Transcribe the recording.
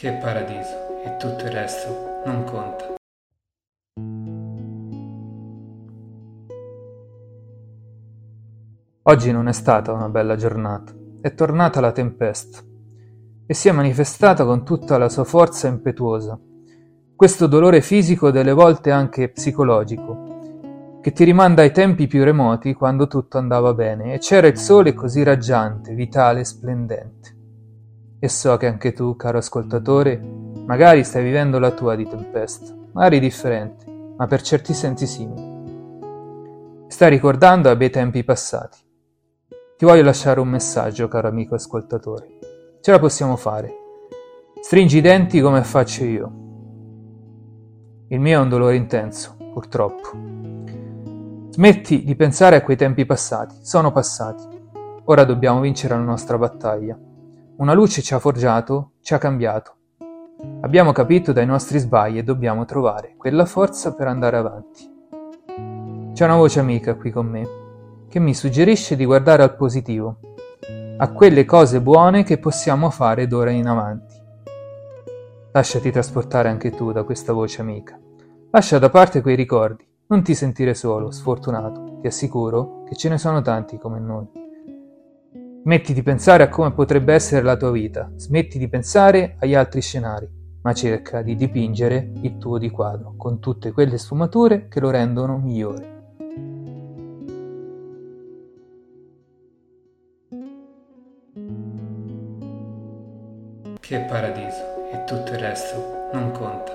Che paradiso e tutto il resto non conta. Oggi non è stata una bella giornata, è tornata la tempesta e si è manifestata con tutta la sua forza impetuosa. Questo dolore fisico, delle volte anche psicologico, che ti rimanda ai tempi più remoti quando tutto andava bene e c'era il sole così raggiante, vitale, splendente. E so che anche tu, caro ascoltatore, magari stai vivendo la tua di tempesta, magari differente, ma per certi sensi simili. Stai ricordando a bei tempi passati. Ti voglio lasciare un messaggio, caro amico ascoltatore. Ce la possiamo fare. Stringi i denti come faccio io. Il mio è un dolore intenso, purtroppo. Smetti di pensare a quei tempi passati, sono passati. Ora dobbiamo vincere la nostra battaglia. Una luce ci ha forgiato, ci ha cambiato. Abbiamo capito dai nostri sbagli e dobbiamo trovare quella forza per andare avanti. C'è una voce amica qui con me che mi suggerisce di guardare al positivo, a quelle cose buone che possiamo fare d'ora in avanti. Lasciati trasportare anche tu da questa voce amica. Lascia da parte quei ricordi, non ti sentire solo, sfortunato, ti assicuro che ce ne sono tanti come noi. Smetti di pensare a come potrebbe essere la tua vita, smetti di pensare agli altri scenari, ma cerca di dipingere il tuo di quadro con tutte quelle sfumature che lo rendono migliore. Che paradiso e tutto il resto non conta.